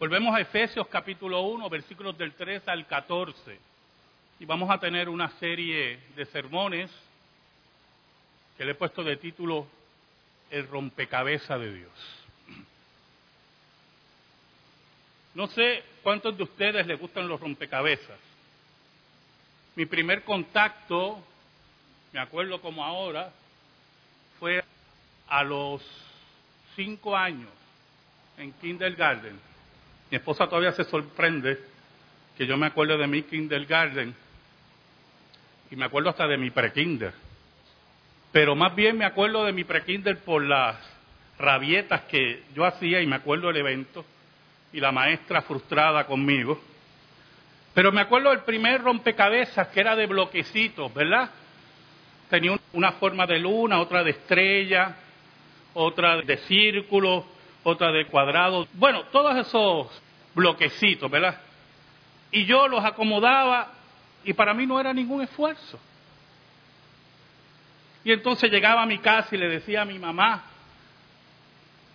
Volvemos a Efesios capítulo 1, versículos del 3 al 14. Y vamos a tener una serie de sermones que le he puesto de título El rompecabezas de Dios. No sé cuántos de ustedes les gustan los rompecabezas. Mi primer contacto, me acuerdo como ahora, fue a los cinco años en kindergarten. Mi esposa todavía se sorprende que yo me acuerdo de mi kindergarten y me acuerdo hasta de mi prekinder. Pero más bien me acuerdo de mi prekinder por las rabietas que yo hacía y me acuerdo del evento y la maestra frustrada conmigo. Pero me acuerdo del primer rompecabezas que era de bloquecitos, ¿verdad? Tenía una forma de luna, otra de estrella, otra de círculo, otra de cuadrado. Bueno, todos esos bloquecitos, ¿verdad? Y yo los acomodaba y para mí no era ningún esfuerzo. Y entonces llegaba a mi casa y le decía a mi mamá,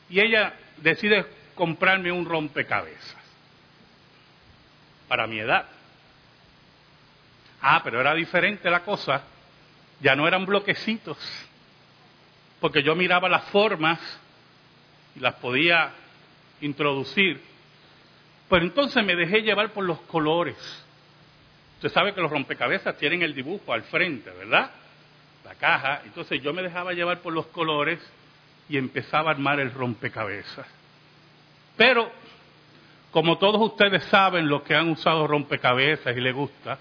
y ella decide comprarme un rompecabezas para mi edad. Ah, pero era diferente la cosa. Ya no eran bloquecitos, porque yo miraba las formas y las podía introducir. Pero entonces me dejé llevar por los colores. Usted sabe que los rompecabezas tienen el dibujo al frente, ¿verdad? La caja. Entonces yo me dejaba llevar por los colores y empezaba a armar el rompecabezas. Pero, como todos ustedes saben, los que han usado rompecabezas y les gusta,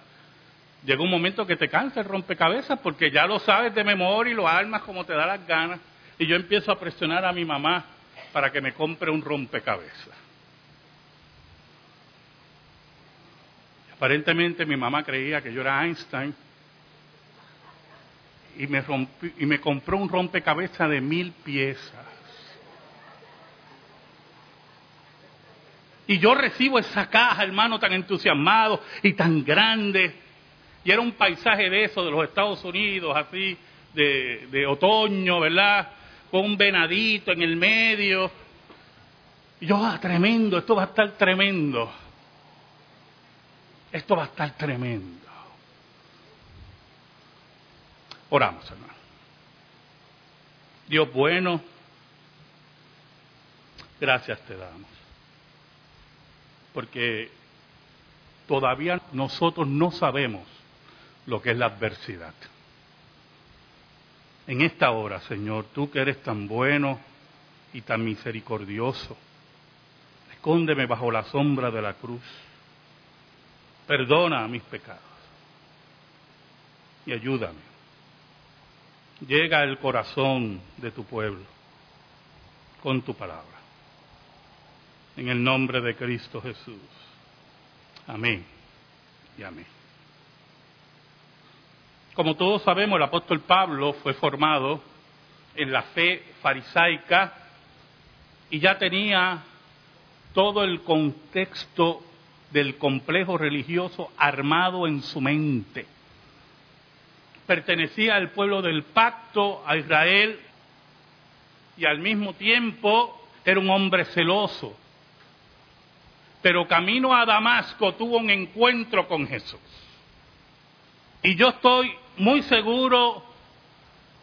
llega un momento que te cansa el rompecabezas porque ya lo sabes de memoria y lo armas como te da las ganas. Y yo empiezo a presionar a mi mamá para que me compre un rompecabezas. Aparentemente mi mamá creía que yo era Einstein y me, y me compró un rompecabezas de mil piezas. Y yo recibo esa caja, hermano, tan entusiasmado y tan grande. Y era un paisaje de eso, de los Estados Unidos, así, de, de otoño, ¿verdad? Con un venadito en el medio. Y yo, ah, tremendo, esto va a estar tremendo. Esto va a estar tremendo. Oramos, hermano. Dios bueno, gracias te damos porque todavía nosotros no sabemos lo que es la adversidad. En esta hora, Señor, tú que eres tan bueno y tan misericordioso, escóndeme bajo la sombra de la cruz, perdona mis pecados y ayúdame. Llega al corazón de tu pueblo con tu palabra en el nombre de Cristo Jesús. Amén y amén. Como todos sabemos, el apóstol Pablo fue formado en la fe farisaica y ya tenía todo el contexto del complejo religioso armado en su mente. Pertenecía al pueblo del pacto, a Israel, y al mismo tiempo era un hombre celoso, pero camino a Damasco tuvo un encuentro con Jesús. Y yo estoy muy seguro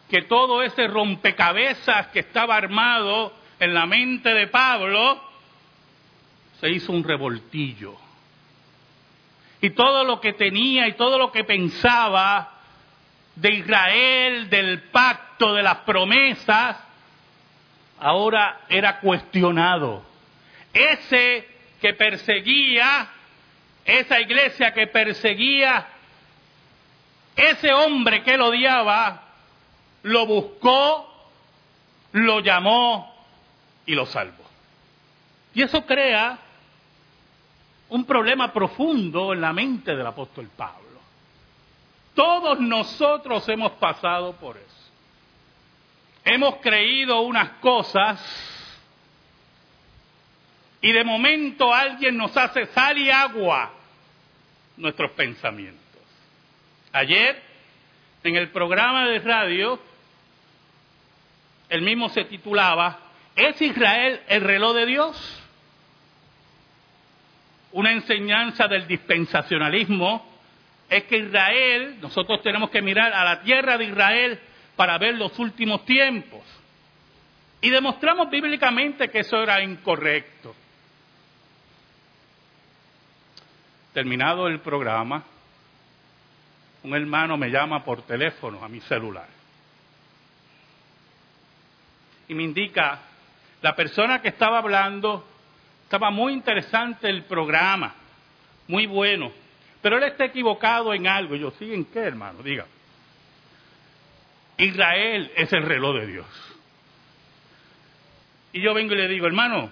que todo ese rompecabezas que estaba armado en la mente de Pablo se hizo un revoltillo. Y todo lo que tenía y todo lo que pensaba de Israel, del pacto, de las promesas, ahora era cuestionado. Ese que perseguía, esa iglesia que perseguía, ese hombre que lo odiaba, lo buscó, lo llamó y lo salvó. Y eso crea un problema profundo en la mente del apóstol Pablo. Todos nosotros hemos pasado por eso. Hemos creído unas cosas y de momento alguien nos hace sal y agua nuestros pensamientos. Ayer, en el programa de radio, el mismo se titulaba, ¿Es Israel el reloj de Dios? una enseñanza del dispensacionalismo es que Israel, nosotros tenemos que mirar a la tierra de Israel para ver los últimos tiempos. Y demostramos bíblicamente que eso era incorrecto. Terminado el programa, un hermano me llama por teléfono a mi celular y me indica, la persona que estaba hablando, estaba muy interesante el programa, muy bueno, pero él está equivocado en algo. yo, ¿sí en qué, hermano? Diga. Israel es el reloj de Dios. Y yo vengo y le digo, hermano,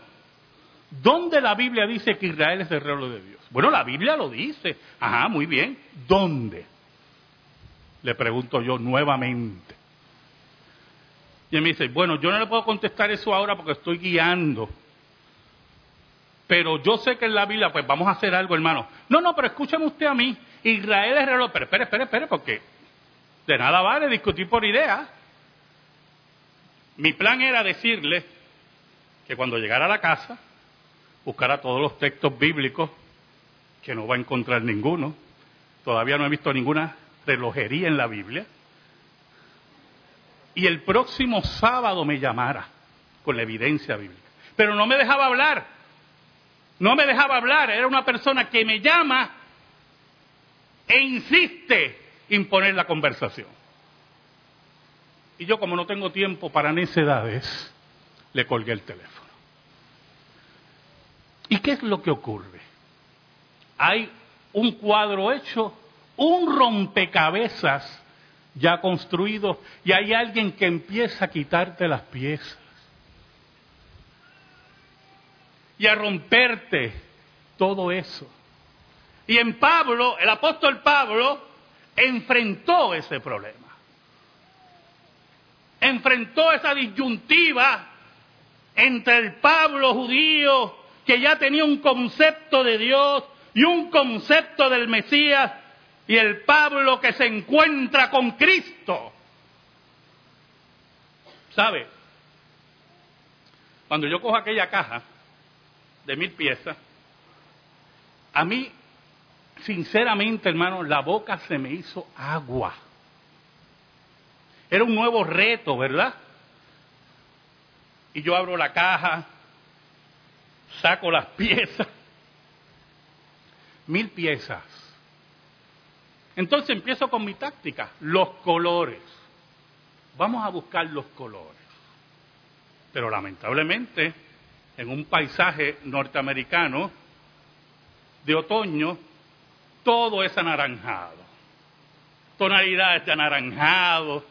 ¿dónde la Biblia dice que Israel es el reloj de Dios? Bueno, la Biblia lo dice. Ajá, muy bien. ¿Dónde? Le pregunto yo nuevamente. Y él me dice, bueno, yo no le puedo contestar eso ahora porque estoy guiando. Pero yo sé que en la Biblia, pues vamos a hacer algo, hermano. No, no, pero escúcheme usted a mí. Israel es reloj. Pero espere, espere, espere, porque de nada vale discutir por ideas. Mi plan era decirle que cuando llegara a la casa, buscara todos los textos bíblicos, que no va a encontrar ninguno. Todavía no he visto ninguna relojería en la Biblia. Y el próximo sábado me llamara con la evidencia bíblica. Pero no me dejaba hablar. No me dejaba hablar. Era una persona que me llama e insiste en poner la conversación. Y yo como no tengo tiempo para necedades, le colgué el teléfono. ¿Y qué es lo que ocurre? Hay un cuadro hecho, un rompecabezas ya construido y hay alguien que empieza a quitarte las piezas y a romperte todo eso. Y en Pablo, el apóstol Pablo, enfrentó ese problema. Enfrentó esa disyuntiva entre el Pablo judío, que ya tenía un concepto de Dios y un concepto del Mesías, y el Pablo que se encuentra con Cristo. ¿Sabe? Cuando yo cojo aquella caja de mil piezas, a mí, sinceramente, hermano, la boca se me hizo agua. Era un nuevo reto, ¿verdad? Y yo abro la caja, saco las piezas, mil piezas. Entonces empiezo con mi táctica, los colores. Vamos a buscar los colores. Pero lamentablemente, en un paisaje norteamericano de otoño, todo es anaranjado. Tonalidades de anaranjado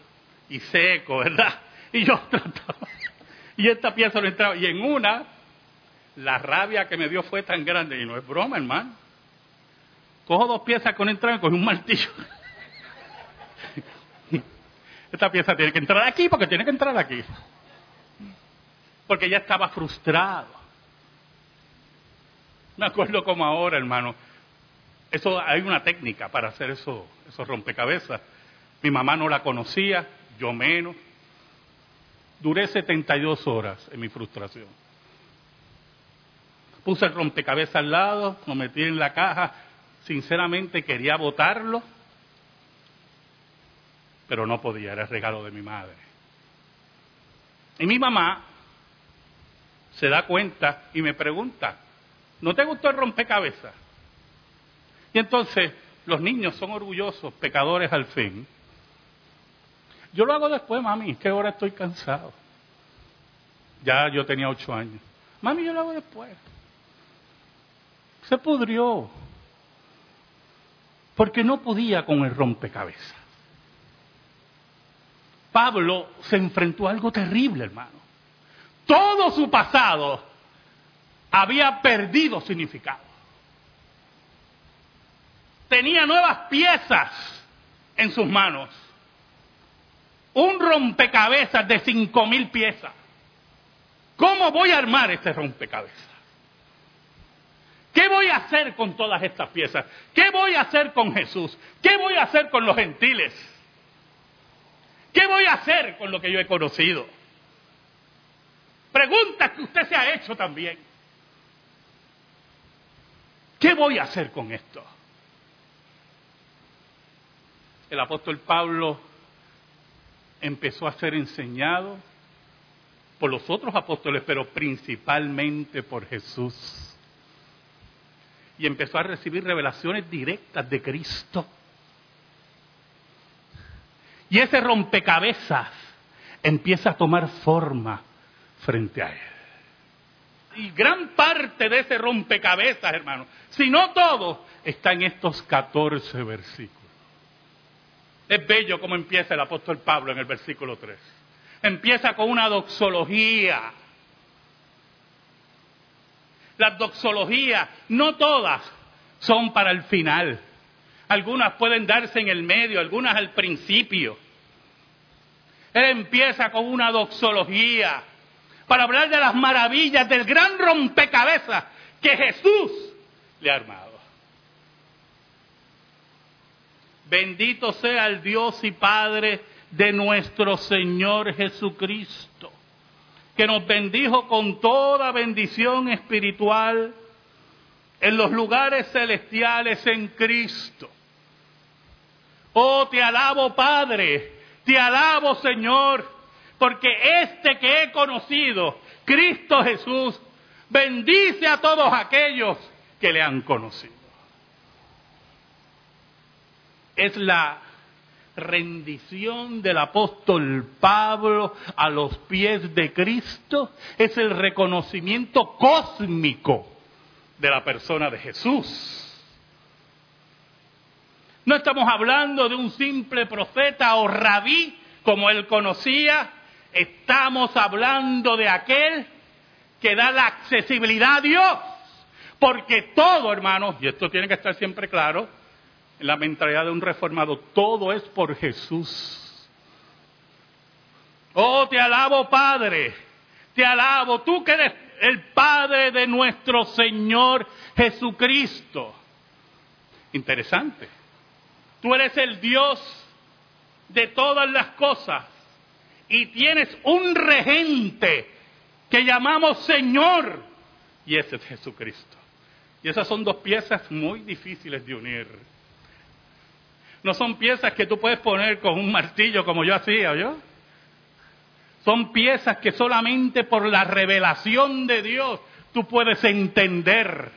y seco, ¿verdad? Y yo trataba. Y esta pieza no entraba. Y en una, la rabia que me dio fue tan grande. Y no es broma, hermano cojo dos piezas con entrada y cojo un martillo. Esta pieza tiene que entrar aquí porque tiene que entrar aquí. Porque ya estaba frustrado. Me acuerdo como ahora, hermano. Eso hay una técnica para hacer eso, esos rompecabezas. Mi mamá no la conocía, yo menos. Duré 72 horas en mi frustración. Puse el rompecabezas al lado, lo metí en la caja, sinceramente quería votarlo, pero no podía, era el regalo de mi madre. Y mi mamá se da cuenta y me pregunta, ¿no te gustó el rompecabezas? Y entonces los niños son orgullosos, pecadores al fin. Yo lo hago después, mami, que ahora estoy cansado. Ya yo tenía ocho años. Mami, yo lo hago después. Se pudrió porque no podía con el rompecabezas. Pablo se enfrentó a algo terrible, hermano. Todo su pasado había perdido significado. Tenía nuevas piezas en sus manos. Un rompecabezas de cinco mil piezas. ¿Cómo voy a armar este rompecabezas? ¿Qué voy a hacer con todas estas piezas? ¿Qué voy a hacer con Jesús? ¿Qué voy a hacer con los gentiles? ¿Qué voy a hacer con lo que yo he conocido? Preguntas que usted se ha hecho también. ¿Qué voy a hacer con esto? El apóstol Pablo empezó a ser enseñado por los otros apóstoles, pero principalmente por Jesús. Y empezó a recibir revelaciones directas de Cristo. Y ese rompecabezas empieza a tomar forma frente a él. Y gran parte de ese rompecabezas, hermano, si no todo, está en estos 14 versículos. Es bello como empieza el apóstol Pablo en el versículo 3. Empieza con una doxología. Las doxologías, no todas, son para el final. Algunas pueden darse en el medio, algunas al principio. Él empieza con una doxología para hablar de las maravillas del gran rompecabezas que Jesús le ha armado. Bendito sea el Dios y Padre de nuestro Señor Jesucristo, que nos bendijo con toda bendición espiritual en los lugares celestiales en Cristo. Oh, te alabo Padre, te alabo Señor, porque este que he conocido, Cristo Jesús, bendice a todos aquellos que le han conocido. Es la rendición del apóstol Pablo a los pies de Cristo, es el reconocimiento cósmico de la persona de Jesús. No estamos hablando de un simple profeta o rabí como él conocía, estamos hablando de aquel que da la accesibilidad a Dios. Porque todo, hermanos, y esto tiene que estar siempre claro, la mentalidad de un reformado, todo es por Jesús. Oh, te alabo, Padre, te alabo, tú que eres el Padre de nuestro Señor Jesucristo. Interesante. Tú eres el Dios de todas las cosas y tienes un regente que llamamos Señor y ese es Jesucristo. Y esas son dos piezas muy difíciles de unir. No son piezas que tú puedes poner con un martillo como yo hacía, ¿yo? Son piezas que solamente por la revelación de Dios tú puedes entender.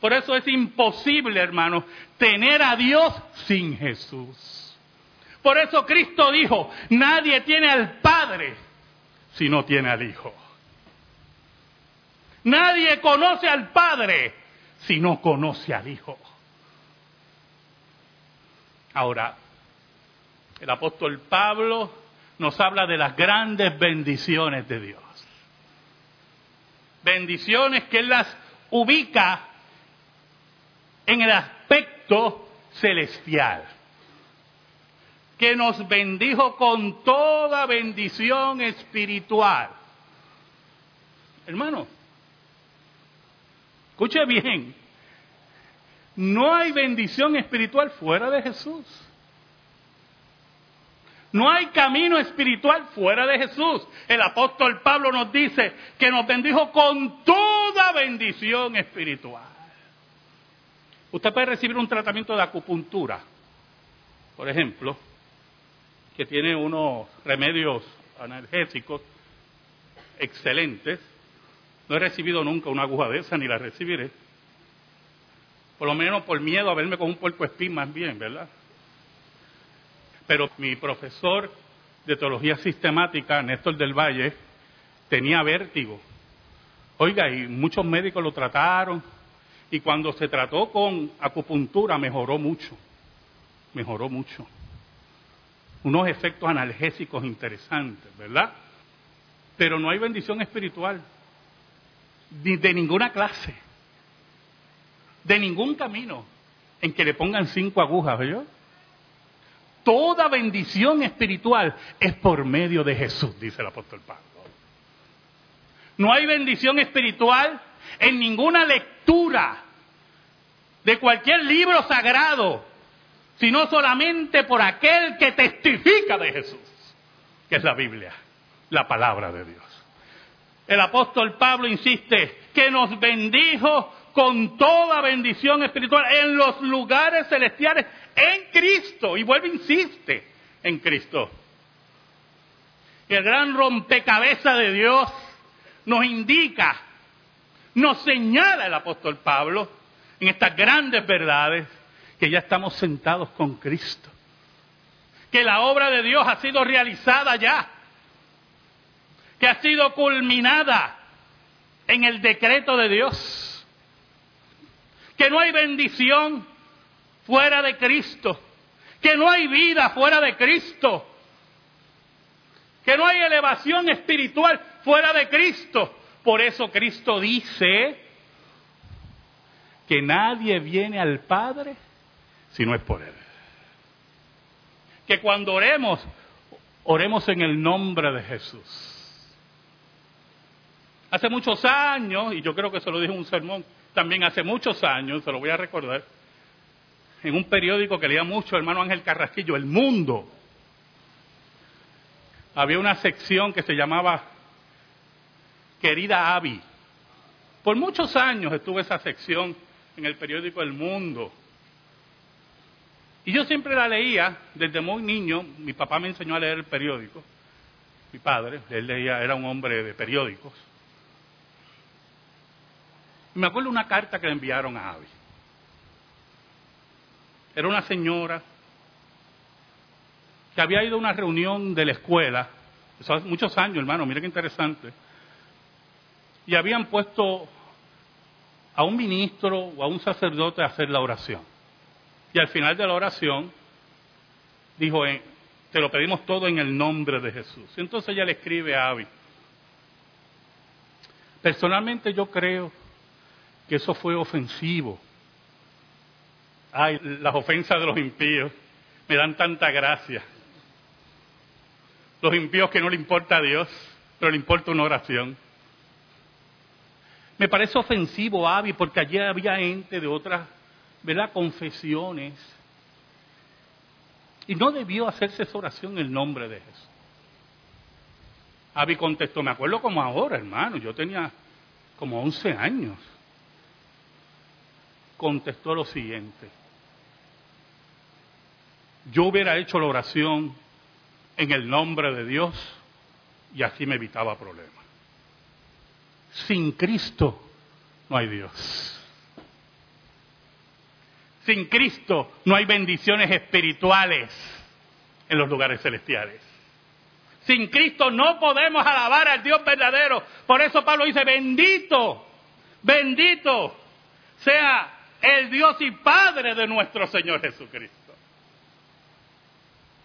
Por eso es imposible, hermano, tener a Dios sin Jesús. Por eso Cristo dijo, nadie tiene al Padre si no tiene al Hijo. Nadie conoce al Padre si no conoce al Hijo. Ahora, el apóstol Pablo nos habla de las grandes bendiciones de Dios. Bendiciones que Él las ubica en el aspecto celestial que nos bendijo con toda bendición espiritual. Hermano, escuche bien, no hay bendición espiritual fuera de Jesús. No hay camino espiritual fuera de Jesús. El apóstol Pablo nos dice que nos bendijo con toda bendición espiritual. Usted puede recibir un tratamiento de acupuntura, por ejemplo, que tiene unos remedios analgésicos excelentes. No he recibido nunca una aguja de esa, ni la recibiré. Por lo menos por miedo a verme con un puerco espín más bien, ¿verdad? Pero mi profesor de teología sistemática, Néstor del Valle, tenía vértigo. Oiga, y muchos médicos lo trataron. Y cuando se trató con acupuntura, mejoró mucho. Mejoró mucho unos efectos analgésicos interesantes, ¿verdad? Pero no hay bendición espiritual, de ninguna clase, de ningún camino en que le pongan cinco agujas, ¿verdad? Toda bendición espiritual es por medio de Jesús, dice el apóstol Pablo. No hay bendición espiritual en ninguna lectura de cualquier libro sagrado sino solamente por aquel que testifica de Jesús, que es la Biblia, la palabra de Dios. El apóstol Pablo insiste que nos bendijo con toda bendición espiritual en los lugares celestiales en Cristo. Y vuelve, insiste, en Cristo. El gran rompecabezas de Dios nos indica, nos señala el apóstol Pablo en estas grandes verdades que ya estamos sentados con Cristo. Que la obra de Dios ha sido realizada ya. Que ha sido culminada en el decreto de Dios. Que no hay bendición fuera de Cristo. Que no hay vida fuera de Cristo. Que no hay elevación espiritual fuera de Cristo. Por eso Cristo dice que nadie viene al Padre si no es por Él. Que cuando oremos, oremos en el nombre de Jesús. Hace muchos años, y yo creo que se lo dijo un sermón también hace muchos años, se lo voy a recordar, en un periódico que leía mucho hermano Ángel Carrasquillo, El Mundo, había una sección que se llamaba Querida Avi. Por muchos años estuvo esa sección en el periódico El Mundo. Y yo siempre la leía desde muy niño. Mi papá me enseñó a leer el periódico. Mi padre, él leía, era un hombre de periódicos. Me acuerdo una carta que le enviaron a Avi. Era una señora que había ido a una reunión de la escuela, eso hace muchos años, hermano, mire qué interesante, y habían puesto a un ministro o a un sacerdote a hacer la oración. Y al final de la oración dijo, eh, te lo pedimos todo en el nombre de Jesús. Y entonces ella le escribe a Abby. Personalmente yo creo que eso fue ofensivo. Ay, las ofensas de los impíos me dan tanta gracia. Los impíos que no le importa a Dios, pero le importa una oración. Me parece ofensivo, Avi, porque allí había gente de otras, ¿verdad?, confesiones. Y no debió hacerse esa oración en el nombre de Jesús. Avi contestó, me acuerdo como ahora, hermano, yo tenía como 11 años. Contestó lo siguiente. Yo hubiera hecho la oración en el nombre de Dios y así me evitaba problemas. Sin Cristo no hay Dios. Sin Cristo no hay bendiciones espirituales en los lugares celestiales. Sin Cristo no podemos alabar al Dios verdadero. Por eso Pablo dice, bendito, bendito sea el Dios y Padre de nuestro Señor Jesucristo.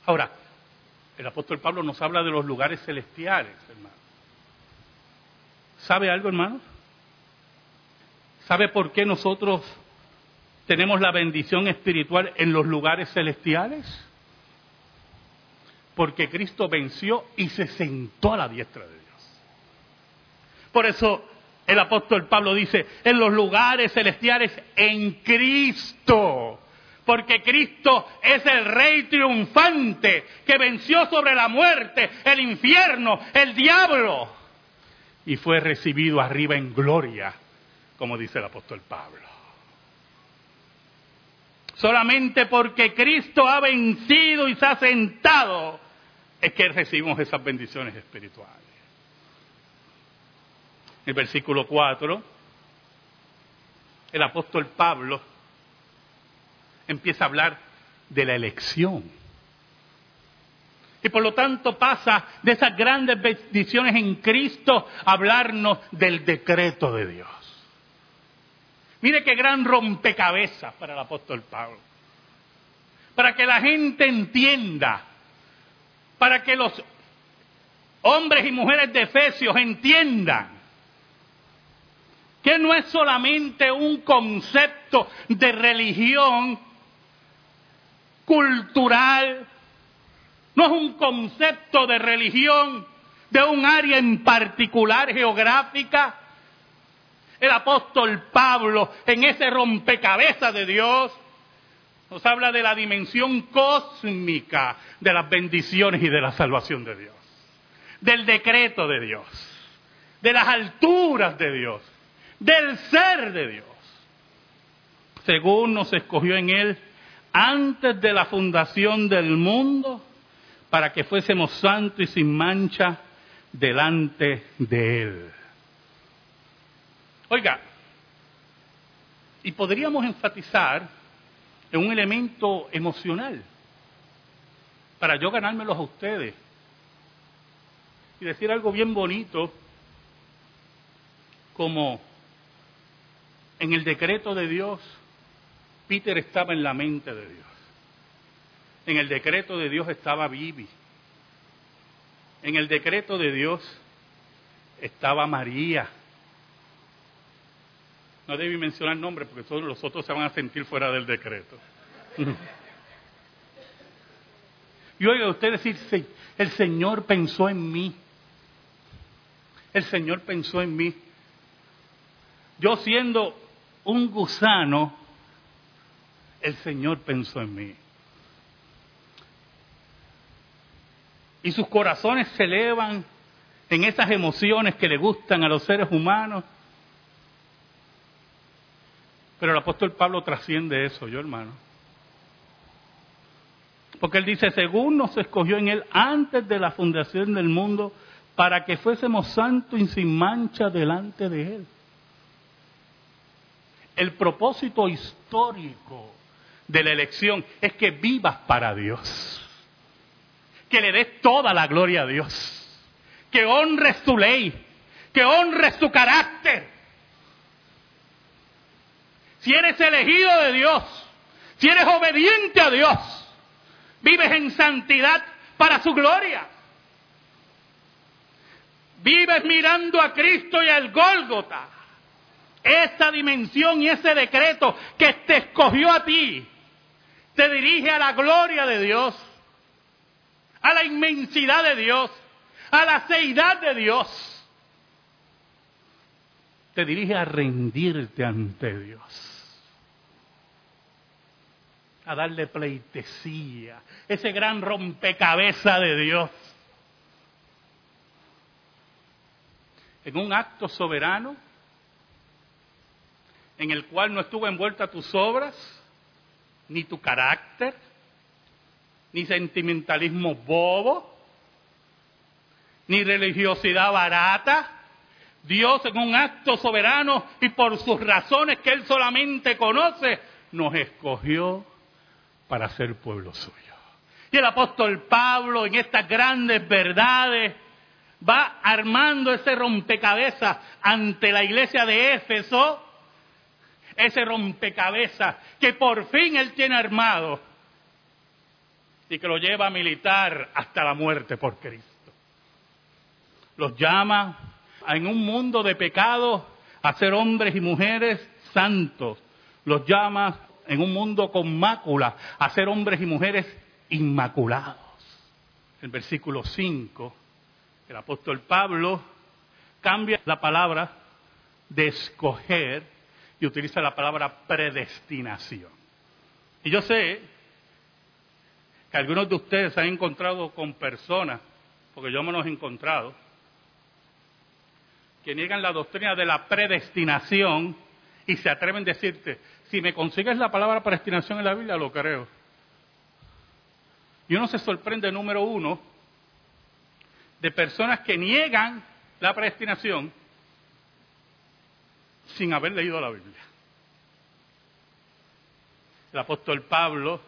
Ahora, el apóstol Pablo nos habla de los lugares celestiales, hermano. ¿Sabe algo, hermano? ¿Sabe por qué nosotros tenemos la bendición espiritual en los lugares celestiales? Porque Cristo venció y se sentó a la diestra de Dios. Por eso el apóstol Pablo dice, en los lugares celestiales en Cristo porque Cristo es el Rey triunfante que venció sobre la muerte, el infierno, el diablo, y fue recibido arriba en gloria, como dice el apóstol Pablo. Solamente porque Cristo ha vencido y se ha sentado es que recibimos esas bendiciones espirituales. El versículo 4, el apóstol Pablo empieza a hablar de la elección. Y por lo tanto pasa de esas grandes bendiciones en Cristo a hablarnos del decreto de Dios. Mire qué gran rompecabezas para el apóstol Pablo. Para que la gente entienda, para que los hombres y mujeres de Efesios entiendan que no es solamente un concepto de religión cultural, no es un concepto de religión de un área en particular geográfica. El apóstol Pablo en ese rompecabezas de Dios nos habla de la dimensión cósmica de las bendiciones y de la salvación de Dios, del decreto de Dios, de las alturas de Dios, del ser de Dios. según nos escogió en Él antes de la fundación del mundo, para que fuésemos santos y sin mancha delante de Él. Oiga, y podríamos enfatizar en un elemento emocional para yo ganármelos a ustedes y decir algo bien bonito como en el decreto de Dios, Peter estaba en la mente de Dios. En el decreto de Dios estaba Bibi. En el decreto de Dios estaba María. No debí mencionar nombres porque todos los otros se van a sentir fuera del decreto. y oiga usted decir, el Señor pensó en mí. El Señor pensó en mí. Yo siendo un gusano, el Señor pensó en mí. Y sus corazones se elevan en esas emociones que le gustan a los seres humanos. Pero el apóstol Pablo trasciende eso, yo hermano. Porque él dice, según nos escogió en él antes de la fundación del mundo, para que fuésemos santos y sin mancha delante de él. El propósito histórico de la elección es que vivas para Dios, que le des toda la gloria a Dios, que honres tu ley, que honres tu carácter. Si eres elegido de Dios, si eres obediente a Dios, vives en santidad para su gloria. Vives mirando a Cristo y al Gólgota esa dimensión y ese decreto que te escogió a ti, te dirige a la gloria de Dios, a la inmensidad de Dios, a la seidad de Dios. Te dirige a rendirte ante Dios, a darle pleitesía, ese gran rompecabezas de Dios. En un acto soberano, en el cual no estuvo envuelta tus obras, ni tu carácter, ni sentimentalismo bobo, ni religiosidad barata. Dios en un acto soberano y por sus razones que Él solamente conoce, nos escogió para ser pueblo suyo. Y el apóstol Pablo en estas grandes verdades va armando ese rompecabezas ante la iglesia de Éfeso ese rompecabezas que por fin él tiene armado y que lo lleva a militar hasta la muerte por Cristo. Los llama en un mundo de pecado a ser hombres y mujeres santos. Los llama en un mundo con mácula a ser hombres y mujeres inmaculados. El versículo 5, el apóstol Pablo cambia la palabra de escoger y utiliza la palabra predestinación. Y yo sé que algunos de ustedes han encontrado con personas, porque yo me los he encontrado, que niegan la doctrina de la predestinación y se atreven a decirte, si me consigues la palabra predestinación en la Biblia, lo creo. Y uno se sorprende, número uno, de personas que niegan la predestinación sin haber leído la Biblia. El apóstol Pablo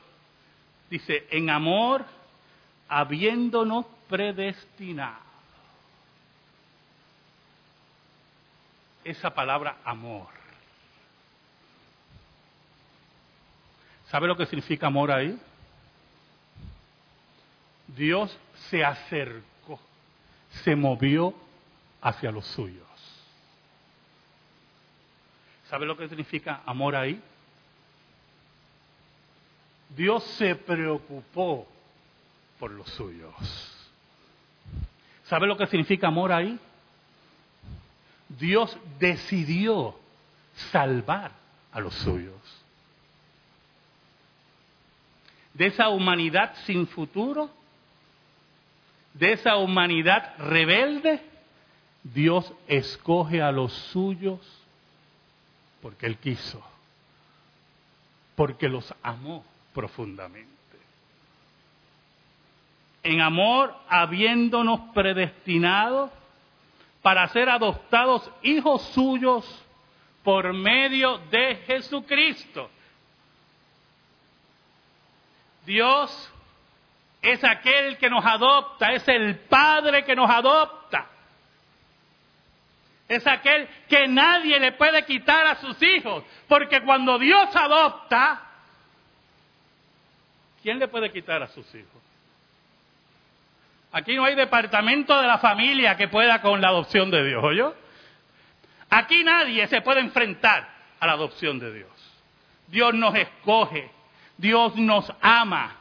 dice, en amor, habiéndonos predestinado. Esa palabra amor. ¿Sabe lo que significa amor ahí? Dios se acercó, se movió hacia los suyos. ¿Sabe lo que significa amor ahí? Dios se preocupó por los suyos. ¿Sabe lo que significa amor ahí? Dios decidió salvar a los suyos. De esa humanidad sin futuro, de esa humanidad rebelde, Dios escoge a los suyos porque Él quiso. porque los amó profundamente. En amor, habiéndonos predestinado para ser adoptados hijos suyos por medio de Jesucristo. Dios es aquel que nos adopta, es el Padre que nos adopta. Es aquel que nadie le puede quitar a sus hijos, porque cuando Dios adopta, ¿quién le puede quitar a sus hijos? Aquí no hay departamento de la familia que pueda con la adopción de Dios, ¿oyó? Aquí nadie se puede enfrentar a la adopción de Dios. Dios nos escoge, Dios nos ama,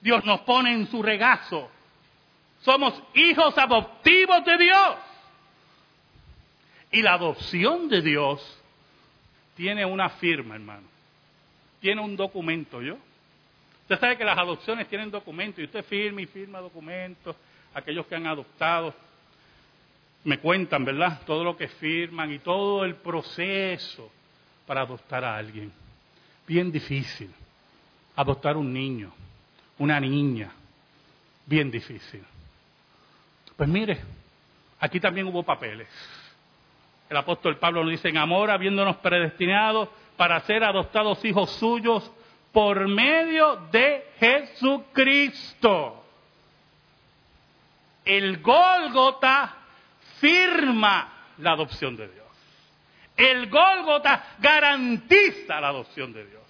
Dios nos pone en su regazo. Somos hijos adoptivos de Dios. Y la adopción de Dios tiene una firma, hermano. Tiene un documento, ¿yo? Usted sabe que las adopciones tienen documentos y usted firma y firma documentos. Aquellos que han adoptado me cuentan, ¿verdad? Todo lo que firman y todo el proceso para adoptar a alguien. Bien difícil. Adoptar un niño, una niña. Bien difícil. Pues mire, aquí también hubo papeles. El apóstol Pablo nos dice, en amor, habiéndonos predestinado para ser adoptados hijos suyos por medio de Jesucristo. El Gólgota firma la adopción de Dios. El Gólgota garantiza la adopción de Dios.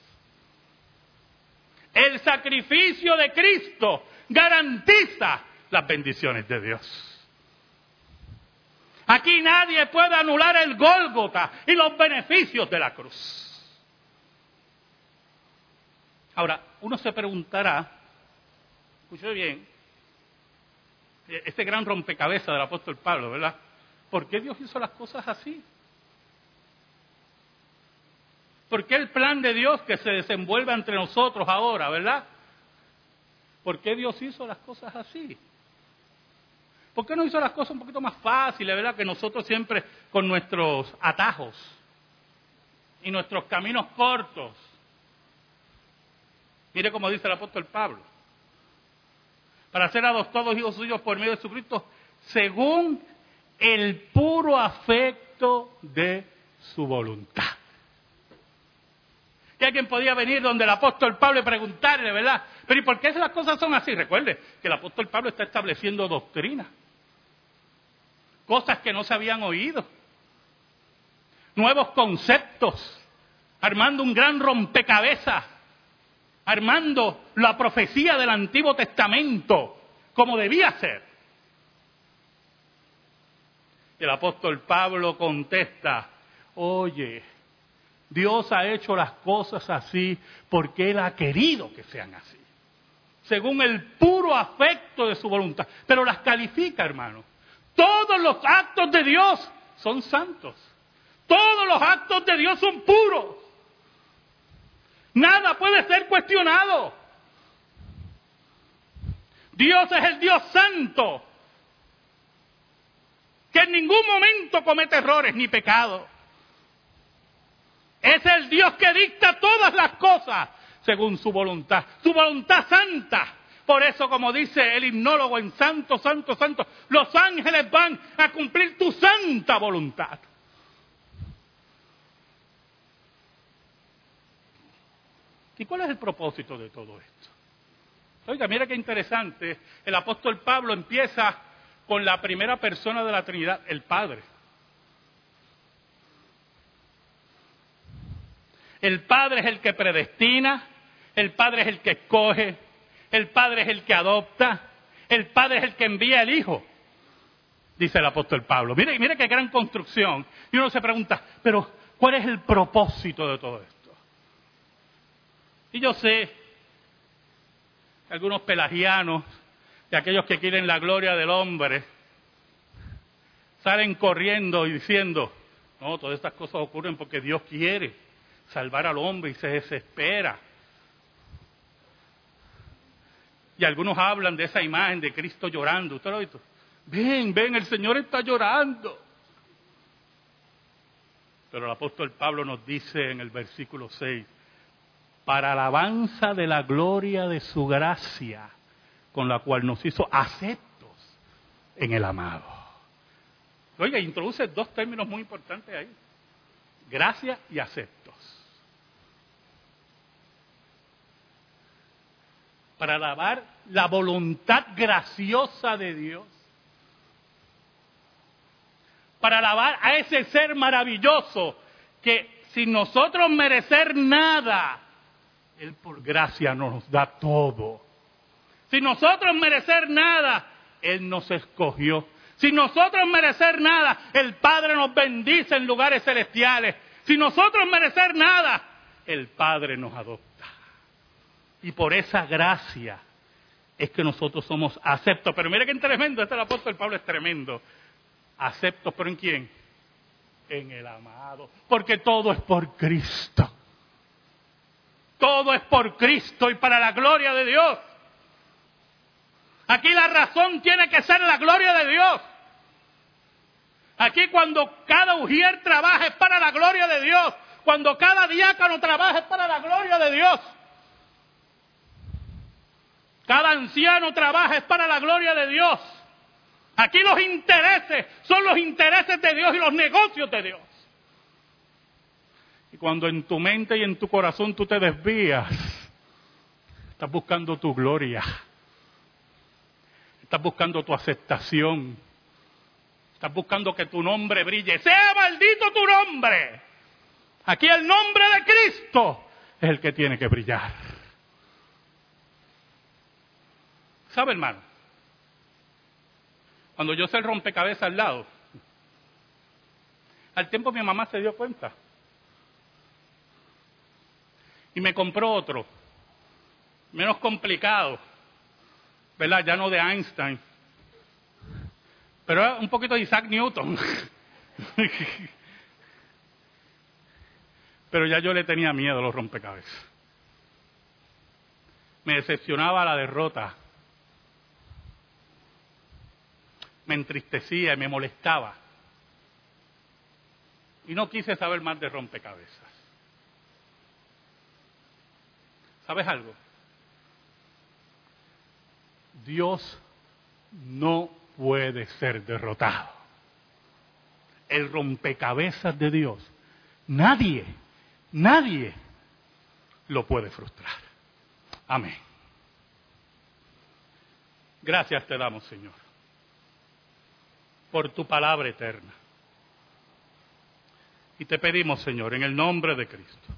El sacrificio de Cristo garantiza las bendiciones de Dios. Aquí nadie puede anular el Gólgota y los beneficios de la cruz. Ahora, uno se preguntará, escuche bien, este gran rompecabezas del apóstol Pablo, ¿verdad? ¿Por qué Dios hizo las cosas así? ¿Por qué el plan de Dios que se desenvuelve entre nosotros ahora, verdad? ¿Por qué Dios hizo las cosas así? ¿Por qué no hizo las cosas un poquito más fáciles, verdad? Que nosotros siempre con nuestros atajos y nuestros caminos cortos Mire cómo dice el apóstol Pablo. Para ser adoptados hijos suyos por medio de Jesucristo, según el puro afecto de su voluntad. Que alguien podía venir donde el apóstol Pablo y preguntarle, ¿verdad? Pero ¿y por qué las cosas son así? Recuerde que el apóstol Pablo está estableciendo doctrina. Cosas que no se habían oído. Nuevos conceptos. Armando un gran rompecabezas armando la profecía del Antiguo Testamento como debía ser. El apóstol Pablo contesta, oye, Dios ha hecho las cosas así porque Él ha querido que sean así, según el puro afecto de su voluntad. Pero las califica, hermano. Todos los actos de Dios son santos. Todos los actos de Dios son puros. Nada puede ser cuestionado. Dios es el Dios santo, que en ningún momento comete errores ni pecados. Es el Dios que dicta todas las cosas según su voluntad, su voluntad santa. Por eso, como dice el himnólogo en Santo, Santo, Santo, los ángeles van a cumplir tu santa voluntad. ¿Y cuál es el propósito de todo esto? Oiga, mira qué interesante. El apóstol Pablo empieza con la primera persona de la Trinidad, el Padre. El Padre es el que predestina, el Padre es el que escoge, el Padre es el que adopta, el Padre es el que envía al Hijo, dice el apóstol Pablo. Mire, mire qué gran construcción. Y uno se pregunta, pero ¿cuál es el propósito de todo esto? Y yo sé que algunos pelagianos, de aquellos que quieren la gloria del hombre, salen corriendo y diciendo, no, todas estas cosas ocurren porque Dios quiere salvar al hombre y se desespera. Y algunos hablan de esa imagen de Cristo llorando. ¿Usted lo ha visto? Ven, ven, el Señor está llorando. Pero el apóstol Pablo nos dice en el versículo 6, para alabanza de la gloria de su gracia, con la cual nos hizo aceptos en el amado. Oiga, introduce dos términos muy importantes ahí. Gracia y aceptos. Para alabar la voluntad graciosa de Dios. Para alabar a ese ser maravilloso que sin nosotros merecer nada, Él por gracia nos da todo. Sin nosotros merecer nada, Él nos escogió. Sin nosotros merecer nada, el Padre nos bendice en lugares celestiales. Sin nosotros merecer nada, el Padre nos adopta. Y por esa gracia es que nosotros somos aceptos. Pero mire qué tremendo, este el apóstol Pablo es tremendo. Aceptos, pero ¿en quién? En el amado. Porque todo es por Cristo. Todo es por Cristo y para la gloria de Dios. Aquí la razón tiene que ser la gloria de Dios. Aquí cuando cada ujier trabaja es para la gloria de Dios. Cuando cada diácono trabaja es para la gloria de Dios. Cada anciano trabaja es para la gloria de Dios. Aquí los intereses son los intereses de Dios y los negocios de Dios. Y cuando en tu mente y en tu corazón tú te desvías, estás buscando tu gloria. Estás buscando tu aceptación. Estás buscando que tu nombre brille. Sea maldito tu nombre. Aquí el nombre de Cristo es el que tiene que brillar. ¿Sabe, hermano? Cuando yo se el rompecabezas al lado, al tiempo mi mamá se dio cuenta. Y me compró otro, menos complicado ¿verdad? Ya no de Einstein, pero un poquito de Isaac Newton. pero ya yo le tenía miedo a los rompecabezas. Me decepcionaba la derrota. Me entristecía y me molestaba. Y no quise saber más de rompecabezas. ¿Sabes algo? Dios no puede ser derrotado. El rompecabezas de Dios, nadie, nadie lo puede frustrar. Amén. Gracias te damos, Señor, por tu palabra eterna. Y te pedimos, Señor, en el nombre de Cristo,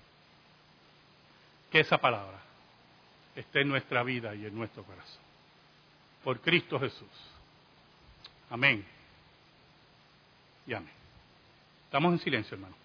que esa palabra esté en nuestra vida y en nuestro corazón por Cristo Jesús. Amén. Y amén. Estamos en silencio, hermano.